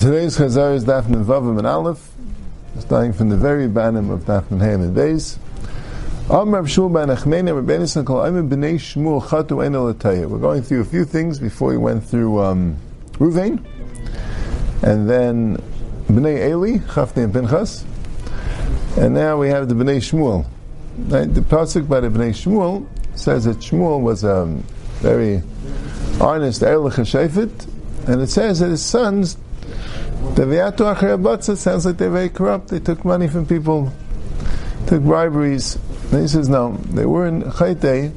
Today's Chazar is Daf Vavim and Aleph, starting from the very bottom of Daf Ham and Beis. Amr Shmuel ben Achmeni Rabbeinu Sankol Ayman b'nei Shmuel Chatu Ein We're going through a few things before we went through um, Ruvain, and then b'nei Eli Chafni and Pinchas, and now we have the b'nei Shmuel. Right? The pasuk by the b'nei Shmuel says that Shmuel was a very honest Erlich Shefet, and it says that his sons the Viatu Acharei sounds like they're very corrupt. They took money from people, took briberies. And he says, no, they were in Chaytei.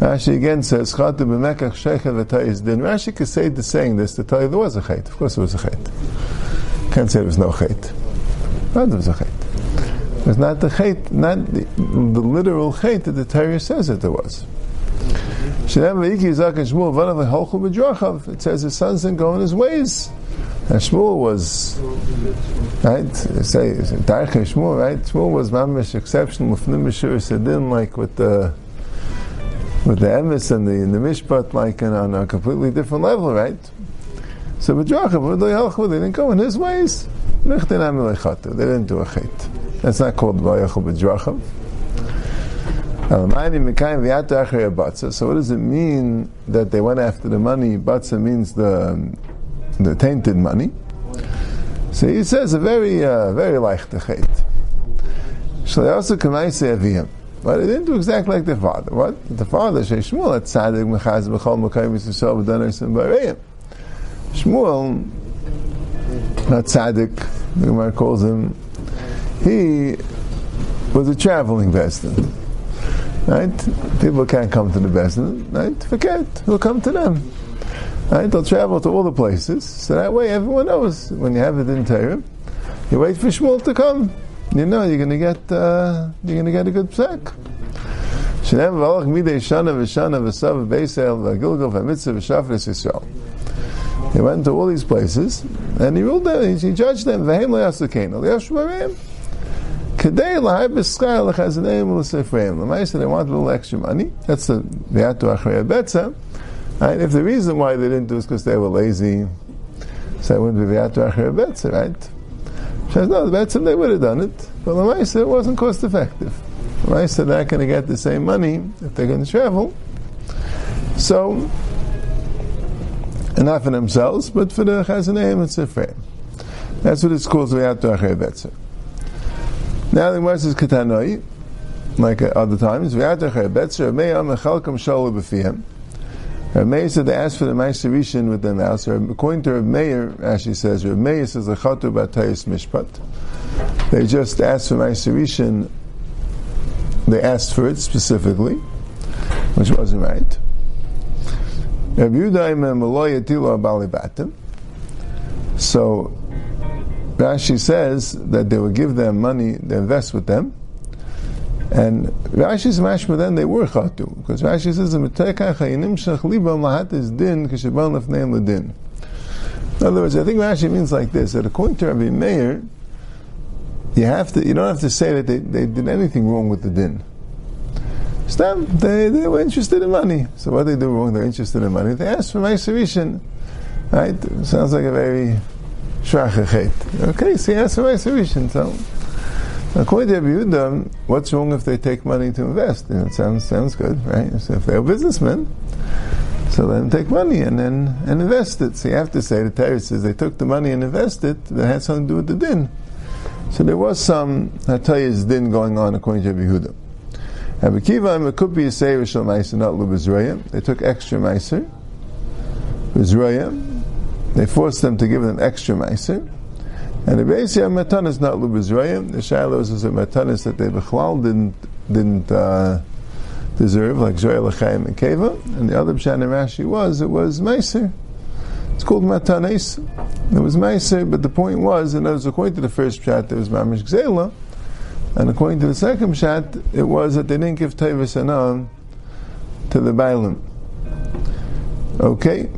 Rashi again says, Chatu b'mekach shechet v'tayis din. Rashi could say the saying this to tell you there was a chait. Of course there was a chait. Can't say there was no chait. But there was a chait. It's not the chait, not the, the literal chait that the Torah says that there was. It says his sons didn't go in his ways. And Shmuel was, right, say, Darche Shmuel, right? Shmuel was mamish exceptional, mufnim mishur sedin, like with the, with the emes and the, and the mishpat, like in, on a completely different level, right? So B'drachav, they didn't go in his ways. They didn't do a chait. That's not called Vayachal B'drachav. So what does it mean that they went after the money? Batza means the the tainted money. So he says a very, uh, very like the chait. Shlayasa kamaisi aviyam. But it didn't do exactly like the father. What? The father, Shmuel, at Tzadik, Mechaz, Bechol, Mekayim, Yisrael, B'danar, and Barayim. Shmuel, not Tzadik, the Gemara calls him, he was a traveling Besdin. Right? People can't come to the Besdin. Right? Forget. He'll come to them. Right? They'll travel to all the places, so that way everyone knows when you have it in Torah. You wait for Shmuel to come. You know you're going to get uh, you're going to get a good psak. Shnev v'alach midei shana v'shana v'sav v'beisel v'gilgal v'mitzvah v'shafres Yisrael. He went to all these places and he ruled them. He judged them. V'hem le'asukenu le'ashmarim. Kadei l'hai b'schar l'chazaneim l'sefreim. L'maisa they want a little extra money. That's the v'yatu achrei betzah. Right? If the reason why they didn't do is because they were lazy, so it wouldn't be Viatu Acher Betzah, right? She says, no, the Betzah, they would have done it, but the Lamaisa, it wasn't cost effective. The they're not going to get the same money if they're going to travel. So, and not for themselves, but for the Chazaneim and Sifreim. That's what it's called, Viatu Acher Betzah. Now the Gemara says Katanoi, like uh, other times. Rav Meir said they asked for the Meiserishin with their mouths. According to Rav Meir, actually says, Rav Meir says, Lechatu Batayis Mishpat. They just asked for Meiserishin, they asked for it specifically, which wasn't right. Rav Yudaim Maloy Yatilu Abalibatim. So, Rashi says that they would give them money, they invest with them, and Rashi's mashma then they were chatu because Rashi says the din. In other words, I think Rashi means like this: that according to Rabbi Meir, you have to you don't have to say that they, they did anything wrong with the din. Stam, they, they were interested in money. So what they do wrong? They're interested in money. They asked for Meiserishin. Right? Sounds like a very shachachet. Okay, so he asked for Meiserishin. So According to Yehuda, what's wrong if they take money to invest? You know, it sounds sounds good, right? So if they're businessmen, so let them take money and then and invest it. So you have to say the Torah says they took the money and invested. That had something to do with the din. So there was some Hatayas din going on according to Yehuda. And Kiva it could be a say Rishon Meiser, not Lubizraya. They took extra Meiser. Bizraya. They forced them to give them extra Meiser. And the Beis Matan is not Lubizrayim. The Shilohs is a Matanis that they Bechlal didn't, didn't uh, deserve, like Zoya L'chaim and Keva. And the other Pshan Rashi was, it was Meiser. It's called Matanis. It was Meiser, but the point was, and that was according to the first Pshat, there was Mamish Gzela. And according to the second Pshat, it was that they didn't give Tevis Anan to the Bailim. Okay,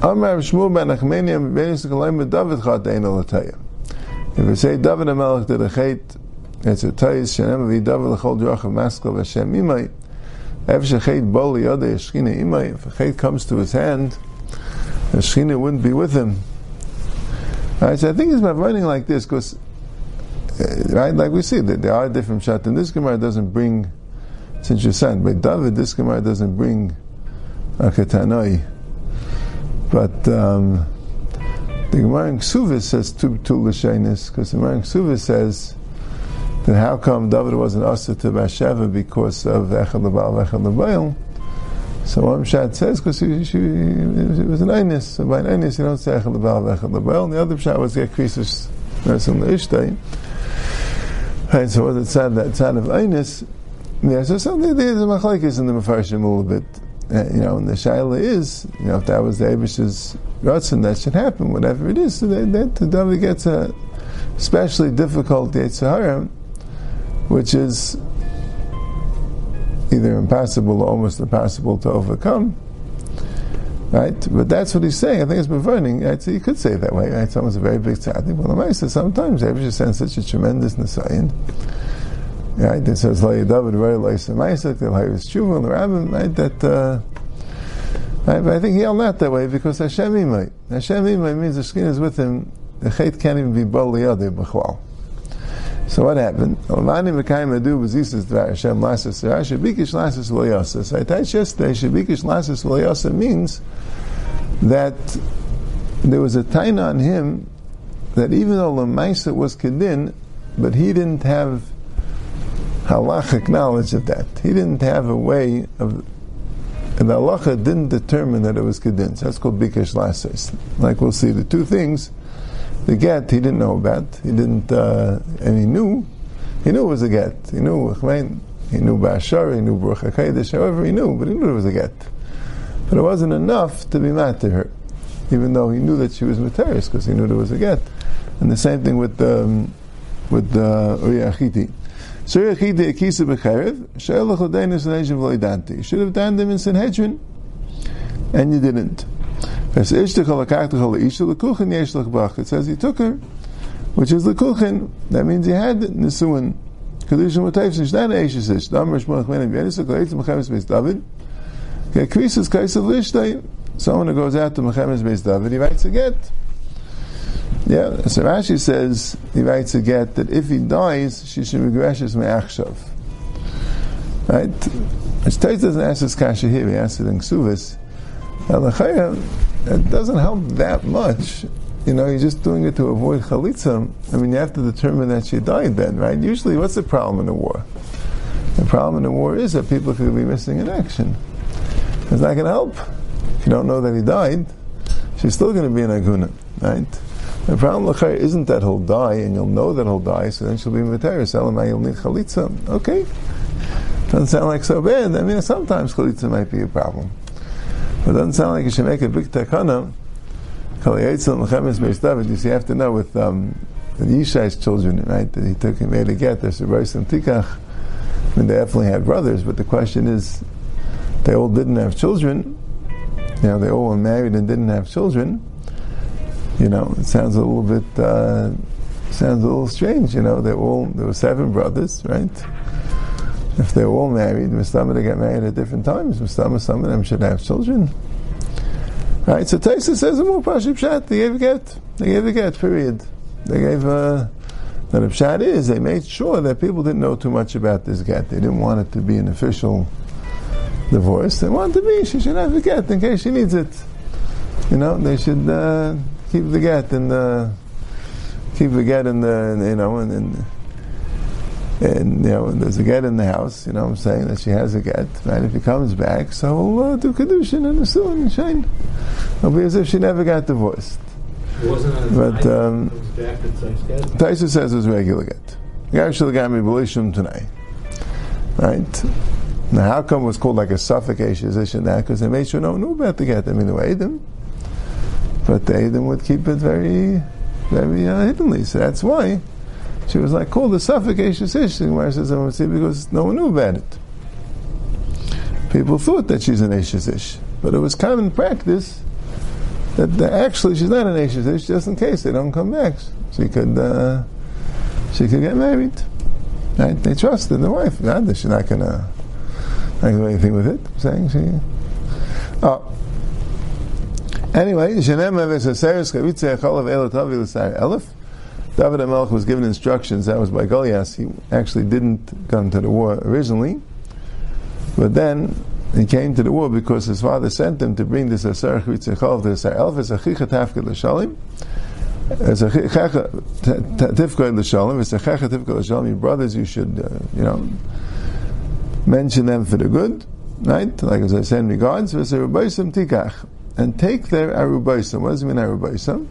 Amar Shmuel ben Achmenia ben Yisraelim David Chat Ein Alatayim. If we say David HaMelech did a chait, it's a tayis shenem avi David l'chol drachav maskel v'Hashem imay. Ev shecheit bol yodei yeshchina imay. If a chait comes to his hand, the shechina wouldn't be with him. Right, so I think it's about running like this because, uh, right, like we see that there are different shots, and this Gemara doesn't bring, since you're saying, by David, this Gemara doesn't bring a ketanoi, but um, the Gemara in Ksuvis says two two l'shainis because the Gemara in Ksuvis says that how come David wasn't usher to Bathsheba because of Echad Lebal, Echad Lebayil. So Pshat says because she, it was an Einis. So by an Einis you don't say Echad Lebal, Echad Lebayil. And the other Pshat was get Krisus nursing Leishtay. Right, so was it sad that sad of Einis? Yeah, so something there's a machlekes in the Mefarshim a little bit. Uh, you know, and the shaila is, you know, if that was the Abish's Ratzin, that should happen, whatever it is. So that, that the David gets a especially difficult Yetzirah, which is either impossible or almost impossible to overcome. Right? But that's what he's saying. I think it's burning. Right? So you could say it that way. Right? Someone's a very big tzaddik. Well, the Maisa, sometimes Abish sends such a tremendous Nisayan. Right? It says, David, right? That, uh, right? But I think he held not that way because Hashem Imai. Hashem Imai means the skin is with him. The chait can't even be Bal Liyadeh B'chwal. So what happened? Almani Mekayim Adu was Isis Dvar Hashem Lasas Rashi Bikish Lasas Loyasa. So I touched yesterday, Shabikish Lasas Loyasa means that there was a tain on him that even though Lamaisa was Kedin, but he didn't have halachic knowledge of that. He didn't have a way of and the halacha didn't determine that it was kedin. So that's called bikesh lases. Like we'll see, the two things, the get he didn't know about. He didn't, uh, and he knew, he knew it was a get. He knew, he knew Bashar, he knew Baruch HaKadosh, however he knew, but he knew it was a get. But it wasn't enough to be mad to her, even though he knew that she was material, because he knew there was a get. And the same thing with um, with uh, Uriah Should have done them in Sanhedrin, and you didn't. It says he took her, which is the kuchen. That means he had nisuin. Kedushin v'tayv she's not eishes ish. Damar shmolach menim yenis ha'koyetz mechemes beis David. Okay, kaisav lishtay. Someone who goes out to mechemes beis David, he writes a get. Yeah, so Rashi says he writes a get that if he dies, she should be gracious me'achshav. Right? Which Tais doesn't ask this kasha here, he asks it in Ksuvis. It doesn't help that much. You know, you're just doing it to avoid chalitza. I mean, you have to determine that she died then, right? Usually, what's the problem in a war? The problem in a war is that people could be missing in action. It's not going to help. If you don't know that he died, she's still going to be an aguna, right? The problem isn't that he'll die and you'll know that he'll die, so then she'll be Matera. Salamai, you'll need chalitza. Okay. Doesn't sound like so bad. I mean, sometimes chalitza might be a problem. But it doesn't sound like you should make a big takana. You see, you have to know with um, Yishai's children, right? That he took and made a get. There's a and Tikach. I mean, they definitely had brothers, but the question is, they all didn't have children. You know, they all were married and didn't have children. You know, it sounds a little bit, uh, sounds a little strange. You know, they all there were seven brothers, right? If they were all married, Mustama they get married at different times. Mustama, some of them should have children. Right, so Taisa says a more Pashib Pshat, they gave a get. They gave a get, period. They gave a. Now the Pshat is, they made sure that people didn't know too much about this get. They didn't want it to be an official divorce. They wanted to be, she should have a get in case she needs it. You know, they should uh, keep the get in the, keep the get in the, you know, and, and and you know, there's a get in the house, you know what I'm saying, that she has a get, right? If he comes back, so we'll uh, do Kedushin and Asuh and Shane. It'll be as if she never got divorced. but um, Taisa says it's regular get. Actually, got me Belishim tonight. Right? Now, how come it was called like a suffocation position that Because they made sure no one knew about the get. I mean, the Edom. But the Edom would keep it very, very uh, hiddenly. So that's why she was like called the suffocation ish. Gemara says because no one knew about it. People thought that she's an Ashes ish, but it was common practice that, actually she's not an Ashes ish, just in case they don't come back. She could uh, she could get married. Right? They trusted the wife. That she's not gonna do anything with it. Saying she. Oh. Elef. David HaMelech was given instructions, that was by Goliath. He actually didn't come to the war originally, but then he came to the war because his father sent him to bring this Asar Chavitze Echol to L'Sar Elef as a Chicha Tafkid L'Shalim. As a Tifkid L'Shalim, as a Chicha Tifkid L'Shalim, your brothers, you should, uh, you know, mention them for the good, right? Like as I said regards, was a Rebbeisam Tikach and take their arubaisim. What does it mean arubaisim?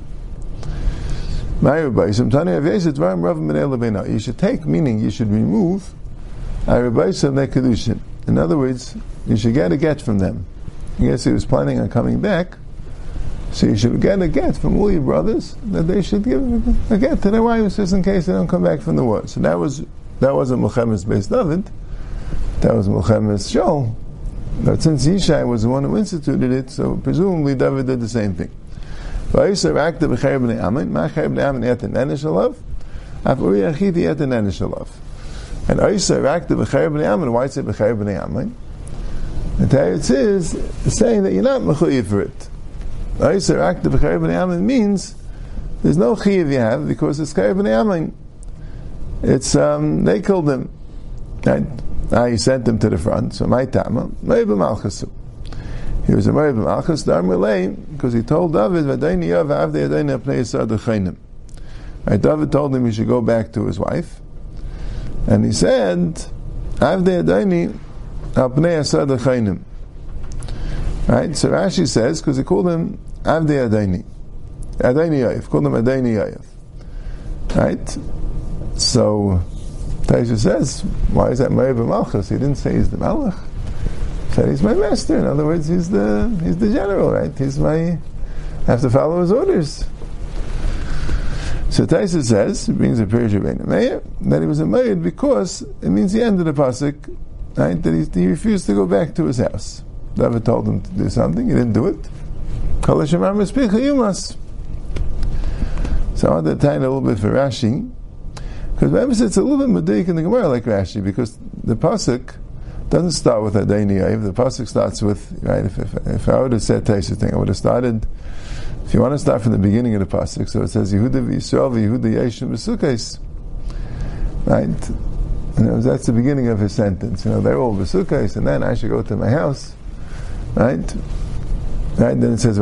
My arubaisim. Tani dvarim You should take, meaning you should remove arubaisim their kedushin. In other words, you should get a get from them. Guess he was planning on coming back, so you should get a get from all your brothers that they should give a get to their wives just in case they don't come back from the war. So that was that wasn't Muhammad's based David. That was Muhammad's show. But since Yishai was the one who instituted it, so presumably David did the same thing. And Ayisar akta b'chayr why say b'chayr b'nei amin? The Teretz is saying that you're not mechuyev for it. Ayisar akta b'chayr b'nei means there's no chiyav you have because it's chayr b'nei. It's, um, they killed him. Right? Now he sent them to the front. So my tama, Meib Malchus. He was a Meib Malchus, because he told David. Right, David told him he should go back to his wife. And he said. Right, so Rashi says, because he called him Avdei Adaini. Adaini Yav, called him Adaini Yav. Right? So, Taisha says, why is that Me'er Malchus? He didn't say he's the Malach. He said he's my master. In other words, he's the he's the general, right? He's my I have to follow his orders. So Taisa says, it means a Persia Meir, that he was a Meir because it means the end of the pasuk, right? That he, he, refused to go back to his house. David told him to do something, he didn't do it. So I want to tie a little bit for Rashi. Because remember, it's a little bit medik in the Gemara like Rashi, because the pasuk doesn't start with Adayni Yav. The pasuk starts with right. If, if, if I would have said Taisa thing, I would have started. If you want to start from the beginning of the pasuk, so it says Yehuda v'Yisrael v'Yehuda Yeshim v'Sukkos, right? And that's the beginning of his sentence. You know, they're all v'Sukkos, and then I should go to my house, right? Right, then it says,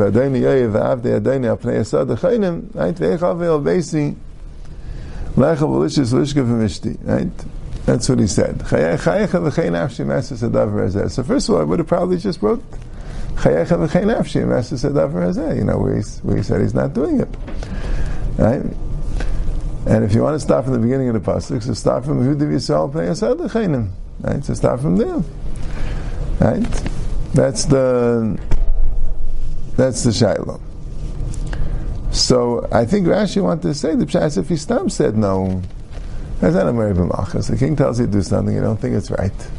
"V'adayni yayiv v'avdei adayni apnei asad achayim." Right, ve'echav ve'al Right? That's what he said. So first of all, I would have probably just wrote you know, where, he's, where he said he's not doing it. Right? And if you want to start from the beginning of the pasuk, so start from Yehuda Yisrael Pnei Yasad L'cheinim. Right? So start from there. Right? That's the that's the Shiloh. So I think Rashi wanted to say the Pshas if he said no. That's not a Meribimachas. The king tells you to do something, you don't think it's right.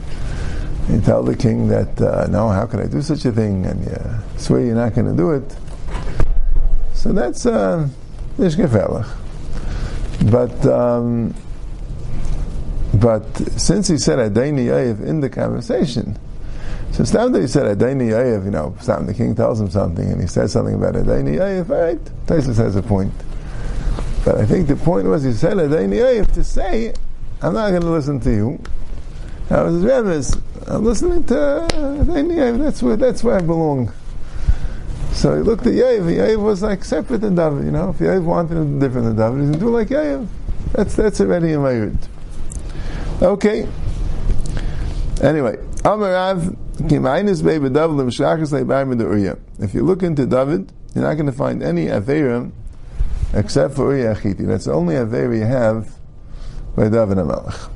You tell the king that, uh, no, how can I do such a thing? And you swear you're not going to do it. So that's uh. But, um, but since he said Adaini Yayev in the conversation, so Stam that he said Adaini Yayev, you know, Stam the king tells him something and he says something about Adaini Yayev, right? Taisus has a point. But I think the point was he said Adaini Yayev to say, I'm not going to listen to you. I was Remes, I'm listening to Adaini Yayev, that's where, that's where I belong. So he looked at Yayev, Yayev was like separate than David, you know, if Yayev wanted different than David, he'd do like Yayev. That's, that's already my yard. Okay. Anyway, Amarav if you look into David, you're not going to find any Averim except for Uriah Achiti. That's the only Aver you have by David HaMelech.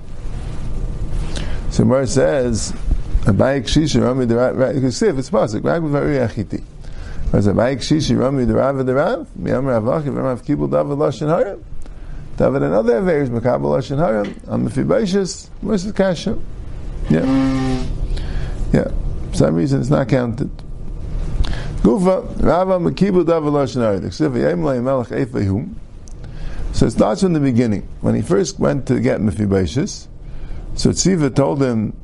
So Mar says, Abayik Shisha Rami the Rav, you can see if it's possible, Rav with Uriah Achiti. Whereas Abayik Shisha Rami the Rav the Rav, Miyam Rav Achiv, Rav Kibul David Lashon Haram. David and other Averis, Makabal Lashon Haram, on Mephibaishis, where's the Kasha? Yeah. For some reason it's not counted. So it starts from the beginning. When he first went to get Mephibosheth, so Tziva told him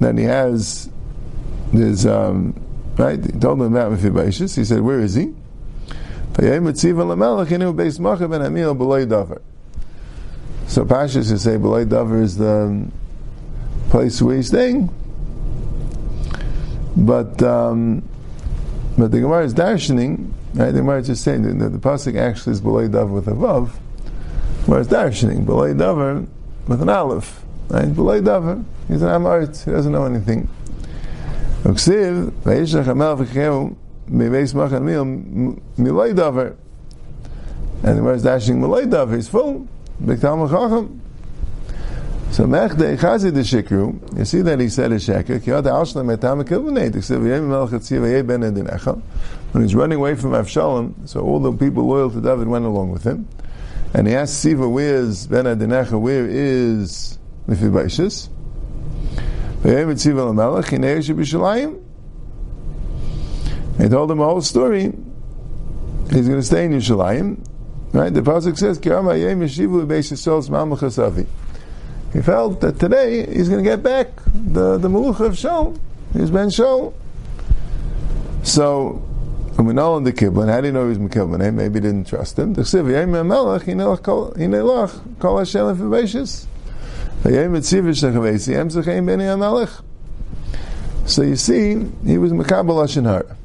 that he has this, um, right? He told him about Mephibosheth. He said, Where is he? So Pashas to say B'loi Davar is the place where he's staying. But um, but the Gemara is dashing, right? The Gemara is just saying that the, the pasuk actually is belay davar with above. vav. Whereas dashing belay davar with an aleph, right? Belay davar. He's an amarit. He doesn't know anything. Uksiv vayishach amal v'cheu miveis machan mil milay davar. And the Gemara is dashing milay davar. He's full. Big Talmud Chacham. So Mechdei Chazi the Shikru, you see that he said a sheker, ki yad al-shlam etam ha-kilvunei, tiksiv melech ben edinecha. When he's running away from Avshalom, so all the people loyal to David went along with him. And he asked Siva, where is ben edinecha, where is Mephibosheth? V'yeh mitziv al-melech, hinei yeshu b'shalayim. He told him the whole story. He's going to stay in Yerushalayim. Right? The pasuk says, "Ki Amar Yem Yeshivu Beis Yisrael's Mamluch Hasavi." He felt that today he's going to get back the the Maluch of Shaul. He's been Shaul. So, when we know in the Kibbutz, how do you know he's Mekibban? Eh, maybe he didn't trust him. The. So you see, he was Mekabel Lashon Hara.